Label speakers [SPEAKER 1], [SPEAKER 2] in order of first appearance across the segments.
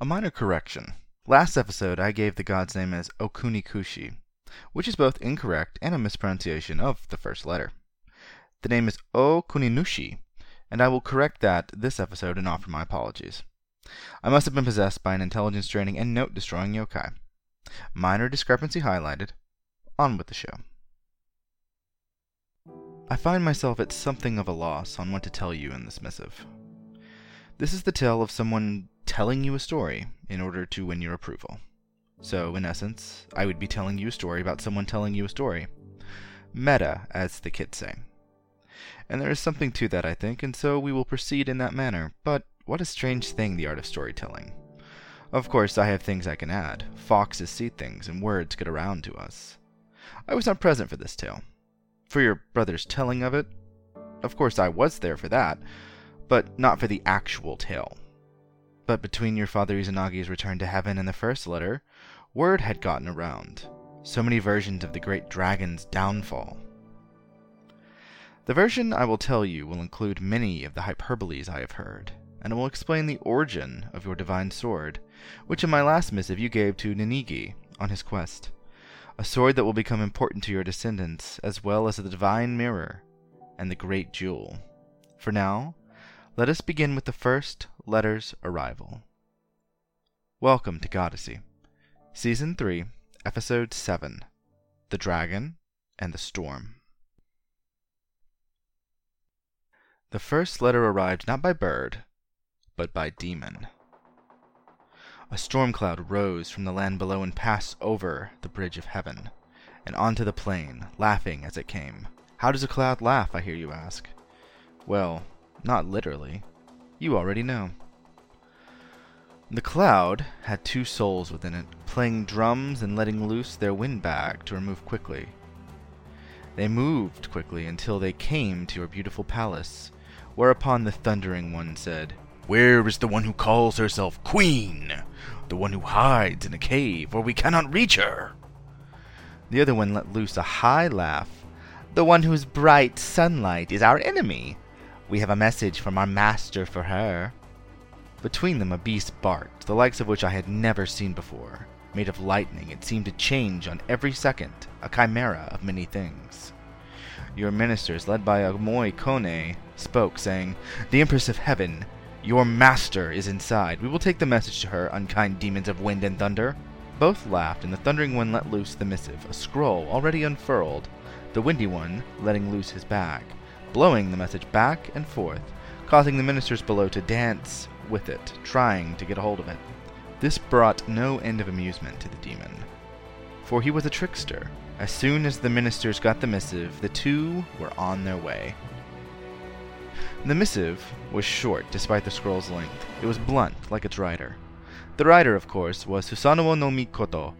[SPEAKER 1] A minor correction. Last episode I gave the god's name as Okunikushi, which is both incorrect and a mispronunciation of the first letter. The name is Okuninushi, and I will correct that this episode and offer my apologies. I must have been possessed by an intelligence draining and note destroying yokai. Minor discrepancy highlighted. On with the show. I find myself at something of a loss on what to tell you in this missive. This is the tale of someone telling you a story in order to win your approval. So, in essence, I would be telling you a story about someone telling you a story. Meta, as the kids say. And there is something to that, I think, and so we will proceed in that manner. But what a strange thing, the art of storytelling. Of course, I have things I can add. Foxes see things, and words get around to us. I was not present for this tale. For your brother's telling of it, of course I was there for that, but not for the actual tale. But between your father Izanagi's return to heaven and the first letter, word had gotten around. So many versions of the great dragon's downfall. The version I will tell you will include many of the hyperboles I have heard, and it will explain the origin of your divine sword, which in my last missive you gave to Ninigi on his quest. A sword that will become important to your descendants, as well as the divine mirror and the great jewel. For now, let us begin with the first letter's arrival. Welcome to Goddessy, Season 3, Episode 7 The Dragon and the Storm. The first letter arrived not by bird, but by demon. A storm cloud rose from the land below and passed over the bridge of heaven, and onto the plain, laughing as it came. How does a cloud laugh, I hear you ask? Well, not literally. You already know. The cloud had two souls within it, playing drums and letting loose their wind bag to remove quickly. They moved quickly until they came to your beautiful palace, whereupon the thundering one said, Where is the one who calls herself Queen? The one who hides in a cave where we cannot reach her? The other one let loose a high laugh. The one whose bright sunlight is our enemy. We have a message from our master for her. Between them a beast barked, the likes of which I had never seen before. Made of lightning, it seemed to change on every second, a chimera of many things. Your ministers, led by Omoikane, spoke, saying, The Empress of Heaven, your master is inside. We will take the message to her, unkind demons of wind and thunder. Both laughed, and the thundering one let loose the missive, a scroll already unfurled, the windy one letting loose his bag blowing the message back and forth, causing the ministers below to dance with it, trying to get a hold of it. This brought no end of amusement to the demon, for he was a trickster. As soon as the ministers got the missive, the two were on their way. The missive was short despite the scroll's length. It was blunt, like its writer. The writer, of course, was Susanoo no Mikoto,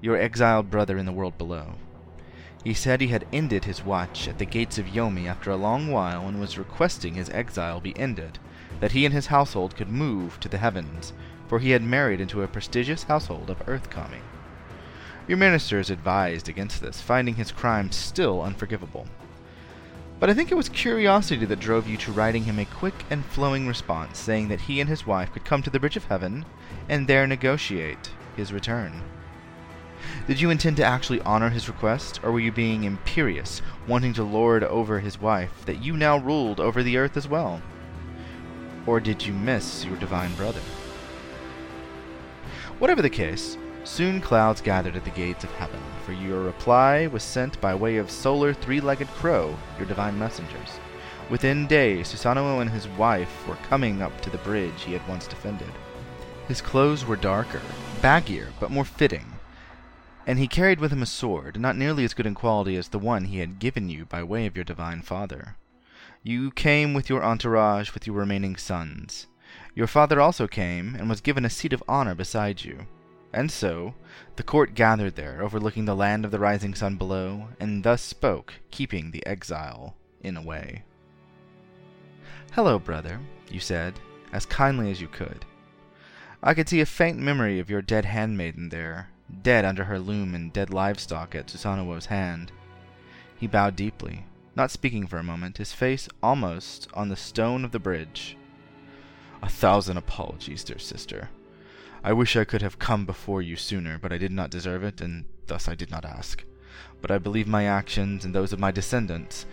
[SPEAKER 1] your exiled brother in the world below. He said he had ended his watch at the gates of Yomi after a long while and was requesting his exile be ended, that he and his household could move to the heavens, for he had married into a prestigious household of Earth Kami. Your ministers advised against this, finding his crime still unforgivable. But I think it was curiosity that drove you to writing him a quick and flowing response, saying that he and his wife could come to the Bridge of Heaven and there negotiate his return. Did you intend to actually honor his request, or were you being imperious, wanting to lord over his wife, that you now ruled over the earth as well? Or did you miss your divine brother? Whatever the case, soon clouds gathered at the gates of heaven, for your reply was sent by way of solar three-legged crow, your divine messengers. Within days, Susanoo and his wife were coming up to the bridge he had once defended. His clothes were darker, baggier, but more fitting, and he carried with him a sword, not nearly as good in quality as the one he had given you by way of your divine father. You came with your entourage with your remaining sons. Your father also came, and was given a seat of honor beside you. And so, the court gathered there, overlooking the land of the rising sun below, and thus spoke, keeping the exile in a way. Hello, brother, you said, as kindly as you could. I could see a faint memory of your dead handmaiden there, dead under her loom and dead livestock at Susanoo's hand. He bowed deeply, not speaking for a moment, his face almost on the stone of the bridge. A thousand apologies, dear sister. I wish I could have come before you sooner, but I did not deserve it, and thus I did not ask. But I believe my actions and those of my descendants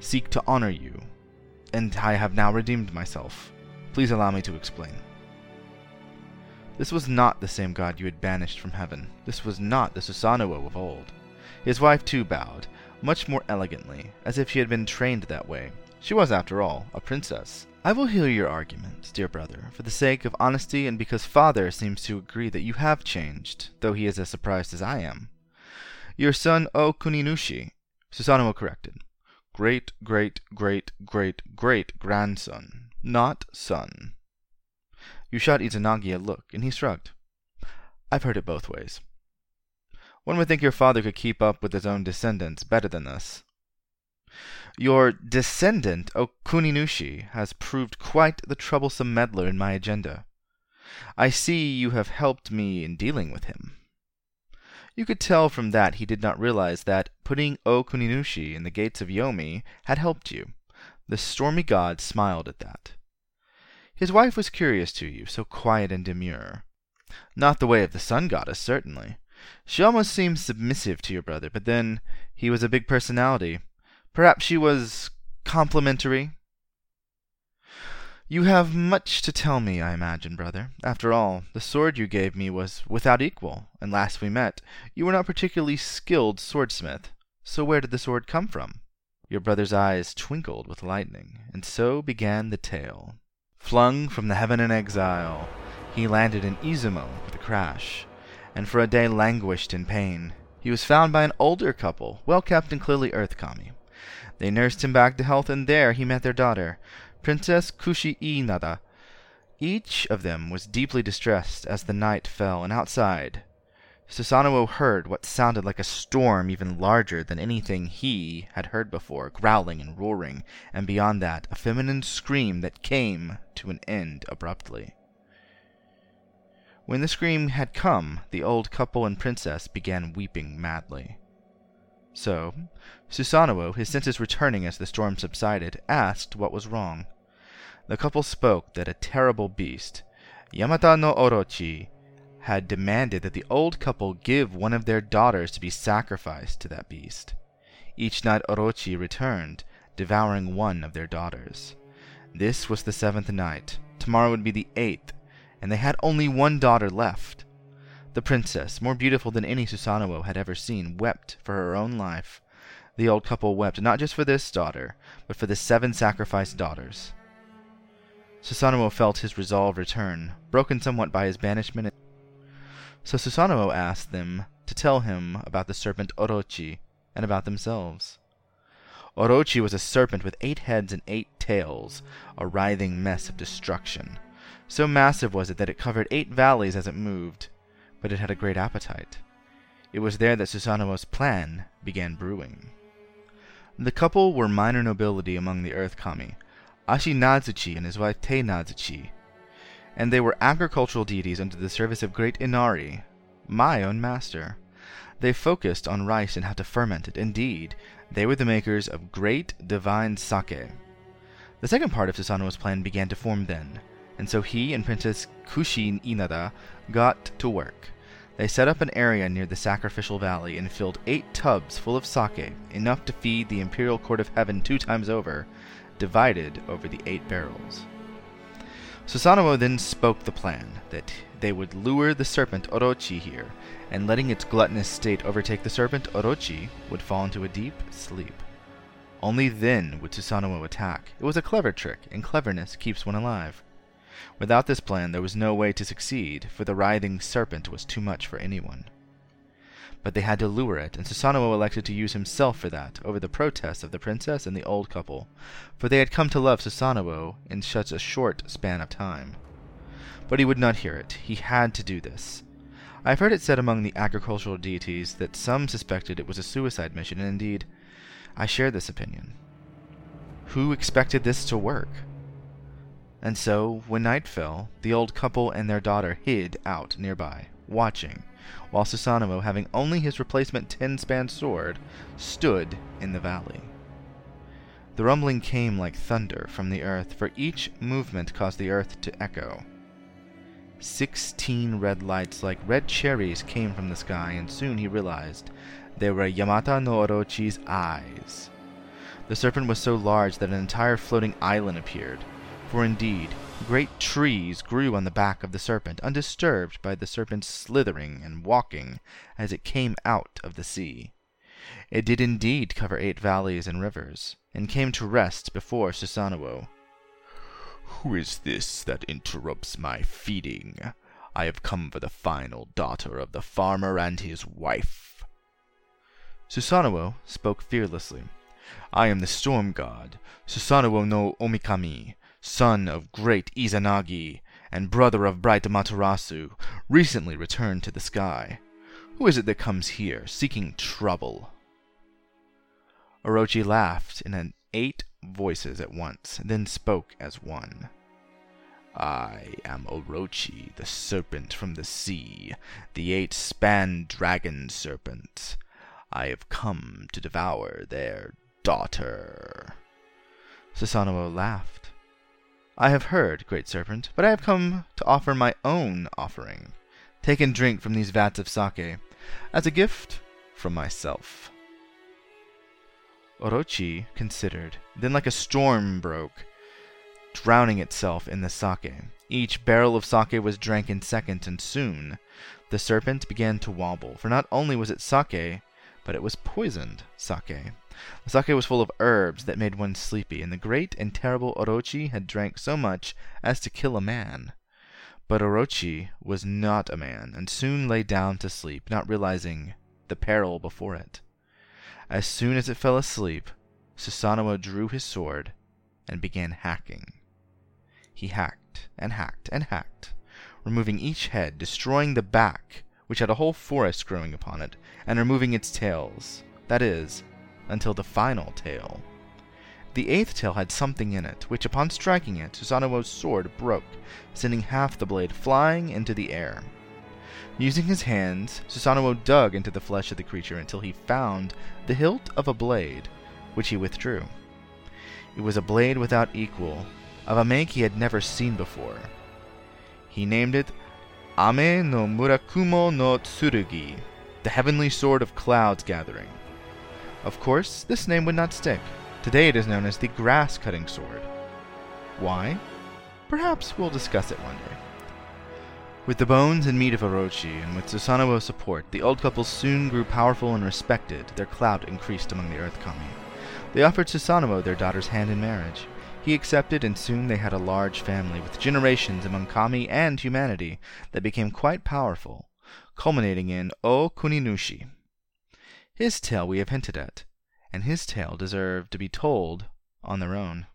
[SPEAKER 1] seek to honor you, and I have now redeemed myself. Please allow me to explain. This was not the same god you had banished from heaven. This was not the Susanoo of old. His wife too bowed, much more elegantly, as if she had been trained that way. She was, after all, a princess. I will hear your arguments, dear brother, for the sake of honesty and because father seems to agree that you have changed, though he is as surprised as I am. Your son Okuninushi, Susanoo corrected. Great, great, great, great, great grandson, not son. You shot Izanagi a look, and he shrugged. I've heard it both ways. One would think your father could keep up with his own descendants better than this. Your descendant, Okuninushi, has proved quite the troublesome meddler in my agenda. I see you have helped me in dealing with him. You could tell from that he did not realize that putting Okuninushi in the gates of Yomi had helped you. The stormy god smiled at that. His wife was curious to you, so quiet and demure. Not the way of the sun goddess, certainly. She almost seemed submissive to your brother, but then he was a big personality. Perhaps she was complimentary. You have much to tell me, I imagine, brother. After all, the sword you gave me was without equal, and last we met, you were not particularly skilled swordsmith. So where did the sword come from? Your brother's eyes twinkled with lightning, and so began the tale. Flung from the heaven in exile, he landed in Izumo with a crash, and for a day languished in pain. He was found by an older couple, well kept and clearly earth kami. They nursed him back to health, and there he met their daughter, Princess Kushi Inada. Each of them was deeply distressed as the night fell, and outside, Susanoo heard what sounded like a storm even larger than anything he had heard before, growling and roaring, and beyond that, a feminine scream that came to an end abruptly. When the scream had come, the old couple and princess began weeping madly. So, Susanoo, his senses returning as the storm subsided, asked what was wrong. The couple spoke that a terrible beast, Yamata no Orochi, had demanded that the old couple give one of their daughters to be sacrificed to that beast. Each night Orochi returned, devouring one of their daughters. This was the seventh night. Tomorrow would be the eighth, and they had only one daughter left. The princess, more beautiful than any Susanoo had ever seen, wept for her own life. The old couple wept not just for this daughter, but for the seven sacrificed daughters. Susanoo felt his resolve return, broken somewhat by his banishment. So Susanoo asked them to tell him about the serpent Orochi and about themselves. Orochi was a serpent with eight heads and eight tails, a writhing mess of destruction. So massive was it that it covered eight valleys as it moved, but it had a great appetite. It was there that Susanoo's plan began brewing. The couple were minor nobility among the Earth Kami, Ashi Nadzuchi and his wife Tei Nadzuchi, and they were agricultural deities under the service of great Inari, my own master. They focused on rice and how to ferment it. Indeed, they were the makers of great divine sake. The second part of Susanoo's plan began to form then, and so he and Princess Kushin Inada got to work. They set up an area near the sacrificial valley and filled eight tubs full of sake, enough to feed the imperial court of heaven two times over, divided over the eight barrels. Susanoo then spoke the plan that they would lure the serpent Orochi here, and letting its gluttonous state overtake the serpent, Orochi would fall into a deep sleep. Only then would Susanoo attack. It was a clever trick, and cleverness keeps one alive. Without this plan, there was no way to succeed, for the writhing serpent was too much for anyone. But they had to lure it, and Susanoo elected to use himself for that, over the protests of the princess and the old couple, for they had come to love Susanoo in such a short span of time. But he would not hear it. He had to do this. I have heard it said among the agricultural deities that some suspected it was a suicide mission, and indeed, I share this opinion. Who expected this to work? And so, when night fell, the old couple and their daughter hid out nearby, watching, while Susanoo, having only his replacement ten-span sword, stood in the valley. The rumbling came like thunder from the earth, for each movement caused the earth to echo. Sixteen red lights like red cherries came from the sky, and soon he realized they were Yamata no Orochi's eyes. The serpent was so large that an entire floating island appeared, for indeed, great trees grew on the back of the serpent, undisturbed by the serpent's slithering and walking as it came out of the sea. It did indeed cover eight valleys and rivers, and came to rest before Susanoo. Who is this that interrupts my feeding? I have come for the final daughter of the farmer and his wife. Susanoo spoke fearlessly. I am the storm god, Susanoo no Omikami, son of great Izanagi, and brother of bright Amaterasu, recently returned to the sky. Who is it that comes here, seeking trouble? Orochi laughed in eight voices at once, then spoke as one. I am Orochi, the serpent from the sea, the eight-span dragon serpent. I have come to devour their daughter. Susanoo laughed. I have heard, great serpent, but I have come to offer my own offering. Take and drink from these vats of sake, as a gift from myself. Orochi considered. Then like a storm broke, drowning itself in the sake. Each barrel of sake was drank in seconds, and soon the serpent began to wobble, for not only was it sake, but it was poisoned sake. The sake was full of herbs that made one sleepy, and the great and terrible Orochi had drank so much as to kill a man. But Orochi was not a man, and soon lay down to sleep, not realizing the peril before it. As soon as it fell asleep, Susanoo drew his sword and began hacking. He hacked and hacked and hacked, removing each head, destroying the back, which had a whole forest growing upon it, and removing its tails, that is, until the final tail. The eighth tail had something in it, which upon striking it, Susanoo's sword broke, sending half the blade flying into the air. Using his hands, Susanoo dug into the flesh of the creature until he found the hilt of a blade, which he withdrew. It was a blade without equal, of a make he had never seen before. He named it Ame no Murakumo no Tsurugi, the heavenly sword of clouds gathering. Of course, this name would not stick. Today it is known as the grass cutting sword. Why? Perhaps we'll discuss it one day. With the bones and meat of Orochi, and with Susanoo's support, the old couple soon grew powerful and respected. Their clout increased among the Earth Kami. They offered Susanoo their daughter's hand in marriage. He accepted, and soon they had a large family, with generations among Kami and humanity that became quite powerful, culminating in Okuninushi. His tale we have hinted at, and his tale deserved to be told on their own.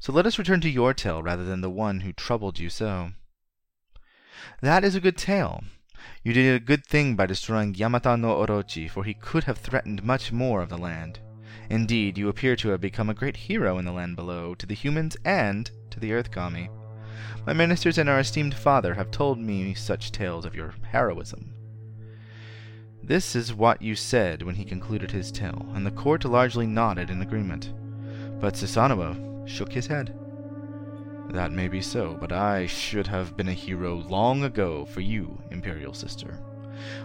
[SPEAKER 1] So let us return to your tale rather than the one who troubled you so. That is a good tale. You did a good thing by destroying Yamata no Orochi, for he could have threatened much more of the land. Indeed, you appear to have become a great hero in the land below, to the humans and to the Earth Kami. My ministers and our esteemed father have told me such tales of your heroism. This is what you said when he concluded his tale, and the court largely nodded in agreement. But Susanoo shook his head. That may be so, but I should have been a hero long ago for you, Imperial Sister.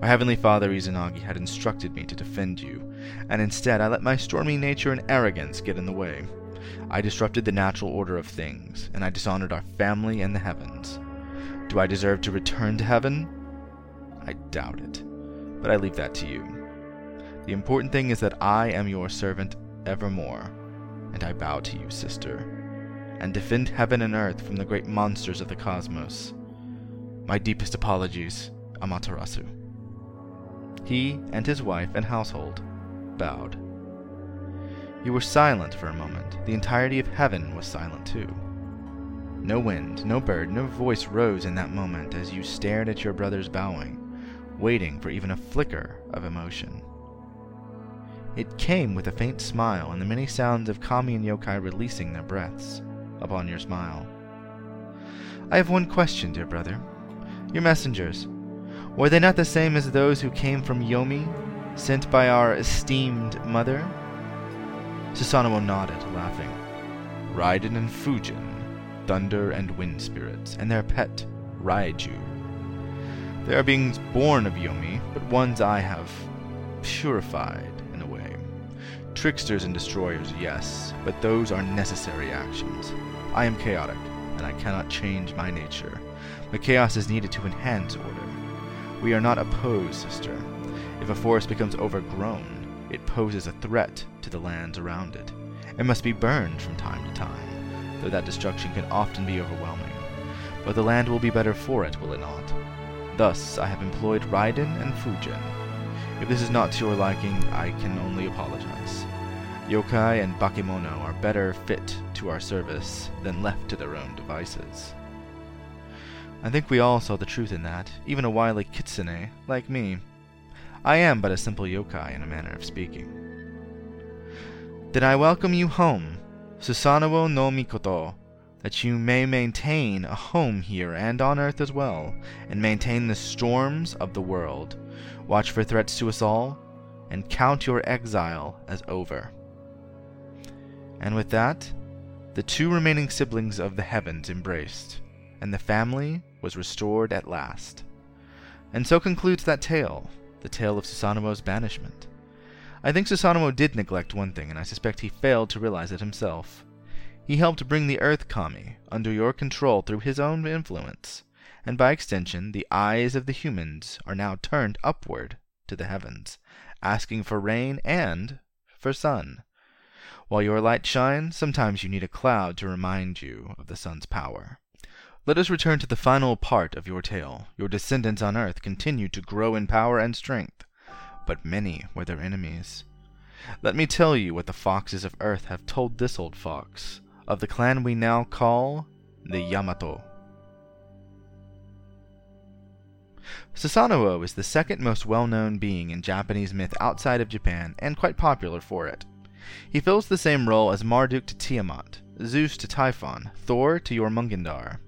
[SPEAKER 1] Our Heavenly Father Izanagi had instructed me to defend you, and instead I let my stormy nature and arrogance get in the way. I disrupted the natural order of things, and I dishonored our family and the heavens. Do I deserve to return to heaven? I doubt it, but I leave that to you. The important thing is that I am your servant evermore, and I bow to you, sister and defend heaven and earth from the great monsters of the cosmos. My deepest apologies, Amaterasu. He and his wife and household bowed. You were silent for a moment. The entirety of heaven was silent too. No wind, no bird, no voice rose in that moment as you stared at your brother's bowing, waiting for even a flicker of emotion. It came with a faint smile and the many sounds of kami and yokai releasing their breaths upon your smile. I have one question, dear brother. Your messengers, were they not the same as those who came from Yomi, sent by our esteemed mother? Susanoo nodded, laughing. Raiden and Fujin, thunder and wind spirits, and their pet, Raiju. They are beings born of Yomi, but ones I have purified in a way. Tricksters and destroyers, yes, but those are necessary actions. I am chaotic, and I cannot change my nature. But chaos is needed to enhance order. We are not opposed, sister. If a forest becomes overgrown, it poses a threat to the lands around it. It must be burned from time to time, though that destruction can often be overwhelming. But the land will be better for it, will it not? Thus, I have employed Raiden and Fujin. If this is not to your liking, I can only apologize. Yokai and Bakemono are better fit to our service than left to their own devices. I think we all saw the truth in that, even a wily kitsune, like me. I am but a simple yokai in a manner of speaking. Then I welcome you home, Susanoo no Mikoto, that you may maintain a home here and on earth as well, and maintain the storms of the world, watch for threats to us all, and count your exile as over. And with that, the two remaining siblings of the heavens embraced, and the family was restored at last. And so concludes that tale, the tale of Susanoo's banishment. I think Susanoo did neglect one thing, and I suspect he failed to realize it himself. He helped bring the Earth Kami under your control through his own influence, and by extension, the eyes of the humans are now turned upward to the heavens, asking for rain and for sun. While your light shines, sometimes you need a cloud to remind you of the sun's power. Let us return to the final part of your tale. Your descendants on earth continued to grow in power and strength, but many were their enemies. Let me tell you what the foxes of earth have told this old fox of the clan we now call the Yamato. Susanoo is the second most well known being in Japanese myth outside of Japan, and quite popular for it. He fills the same role as Marduk to Tiamat, Zeus to Typhon, Thor to Jormungandr.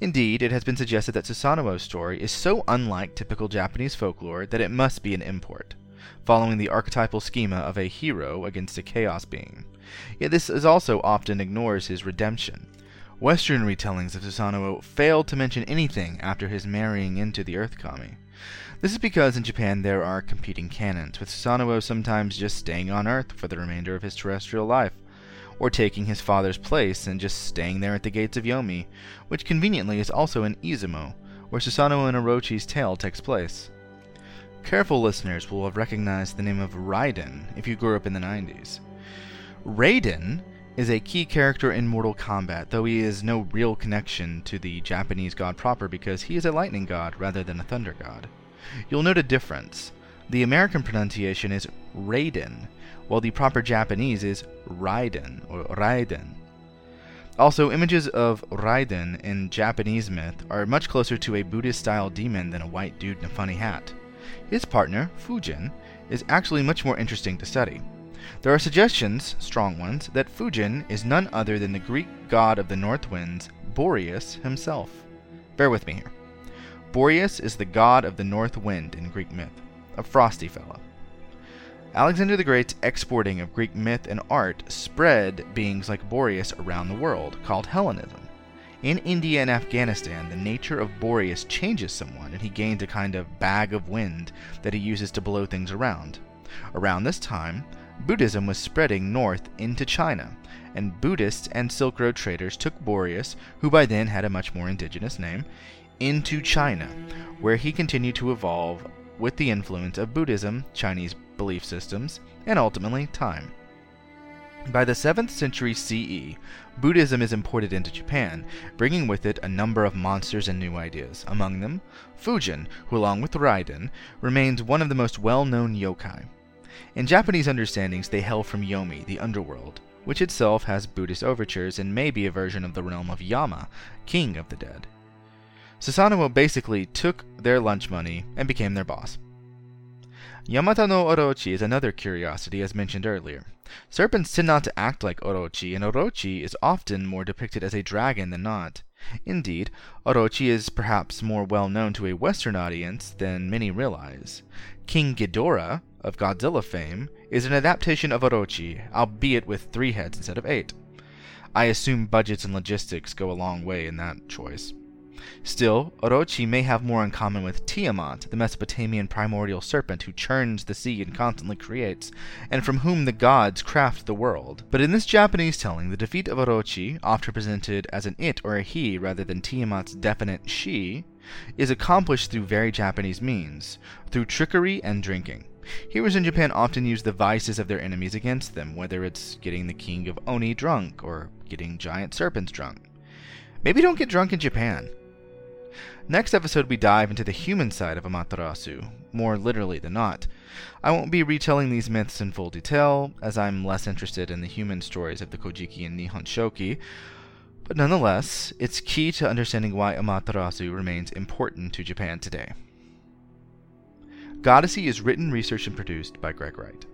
[SPEAKER 1] Indeed, it has been suggested that Susanoo's story is so unlike typical Japanese folklore that it must be an import, following the archetypal schema of a hero against a chaos being. Yet this is also often ignores his redemption. Western retellings of Susanoo fail to mention anything after his marrying into the Earth Kami. This is because in Japan there are competing canons, with Susanoo sometimes just staying on Earth for the remainder of his terrestrial life, or taking his father's place and just staying there at the gates of Yomi, which conveniently is also in Izumo, where Susanoo and Orochi's tale takes place. Careful listeners will have recognized the name of Raiden if you grew up in the 90s. Raiden is a key character in Mortal Kombat, though he is no real connection to the Japanese god proper because he is a lightning god rather than a thunder god. You'll note a difference. The American pronunciation is Raiden, while the proper Japanese is Raiden or Raiden. Also, images of Raiden in Japanese myth are much closer to a Buddhist style demon than a white dude in a funny hat. His partner, Fujin, is actually much more interesting to study. There are suggestions, strong ones, that Fujin is none other than the Greek god of the north winds, Boreas himself. Bear with me here. Boreas is the god of the north wind in Greek myth, a frosty fellow. Alexander the Great's exporting of Greek myth and art spread beings like Boreas around the world, called Hellenism. In India and Afghanistan, the nature of Boreas changes somewhat, and he gains a kind of bag of wind that he uses to blow things around. Around this time, Buddhism was spreading north into China, and Buddhists and Silk Road traders took Boreas, who by then had a much more indigenous name, into China, where he continued to evolve with the influence of Buddhism, Chinese belief systems, and ultimately time. By the 7th century CE, Buddhism is imported into Japan, bringing with it a number of monsters and new ideas. Among them, Fujin, who along with Raiden, remains one of the most well-known yokai. In Japanese understandings, they hail from Yomi, the underworld, which itself has Buddhist overtures and may be a version of the realm of Yama, king of the dead. Susanoo basically took their lunch money and became their boss. Yamata no Orochi is another curiosity as mentioned earlier. Serpents tend not to act like Orochi, and Orochi is often more depicted as a dragon than not. Indeed, Orochi is perhaps more well known to a Western audience than many realize. King Ghidorah, of Godzilla fame, is an adaptation of Orochi, albeit with three heads instead of eight. I assume budgets and logistics go a long way in that choice. Still, Orochi may have more in common with Tiamat, the Mesopotamian primordial serpent who churns the sea and constantly creates, and from whom the gods craft the world. But in this Japanese telling, the defeat of Orochi, often presented as an it or a he rather than Tiamat's definite she, is accomplished through very Japanese means, through trickery and drinking. Heroes in Japan often use the vices of their enemies against them, whether it's getting the king of Oni drunk or getting giant serpents drunk. Maybe don't get drunk in Japan. Next episode, we dive into the human side of Amaterasu, more literally than not. I won't be retelling these myths in full detail, as I'm less interested in the human stories of the Kojiki and Nihon Shoki, but nonetheless, it's key to understanding why Amaterasu remains important to Japan today. Goddessy is written, researched, and produced by Greg Wright.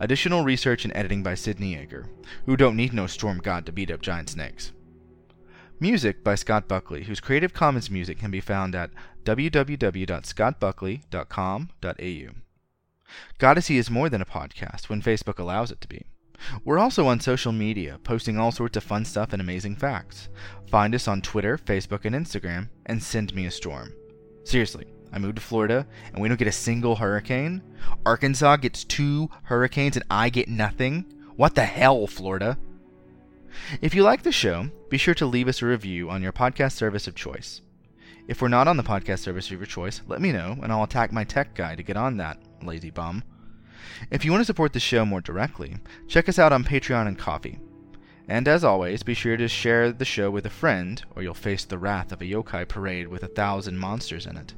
[SPEAKER 1] Additional research and editing by Sidney Yeager, who don't need no storm god to beat up giant snakes. Music by Scott Buckley, whose Creative Commons music can be found at www.scottbuckley.com.au. Goddessy is more than a podcast when Facebook allows it to be. We're also on social media, posting all sorts of fun stuff and amazing facts. Find us on Twitter, Facebook, and Instagram, and send me a storm. Seriously, I moved to Florida and we don't get a single hurricane. Arkansas gets two hurricanes and I get nothing. What the hell, Florida? If you like the show, be sure to leave us a review on your podcast service of choice. If we're not on the podcast service of your choice, let me know and I'll attack my tech guy to get on that, lazy bum. If you want to support the show more directly, check us out on Patreon and Ko-fi. And as always, be sure to share the show with a friend, or you'll face the wrath of a yokai parade with a thousand monsters in it.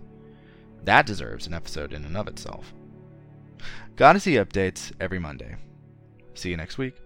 [SPEAKER 1] That deserves an episode in and of itself. Goddessy updates every Monday. See you next week.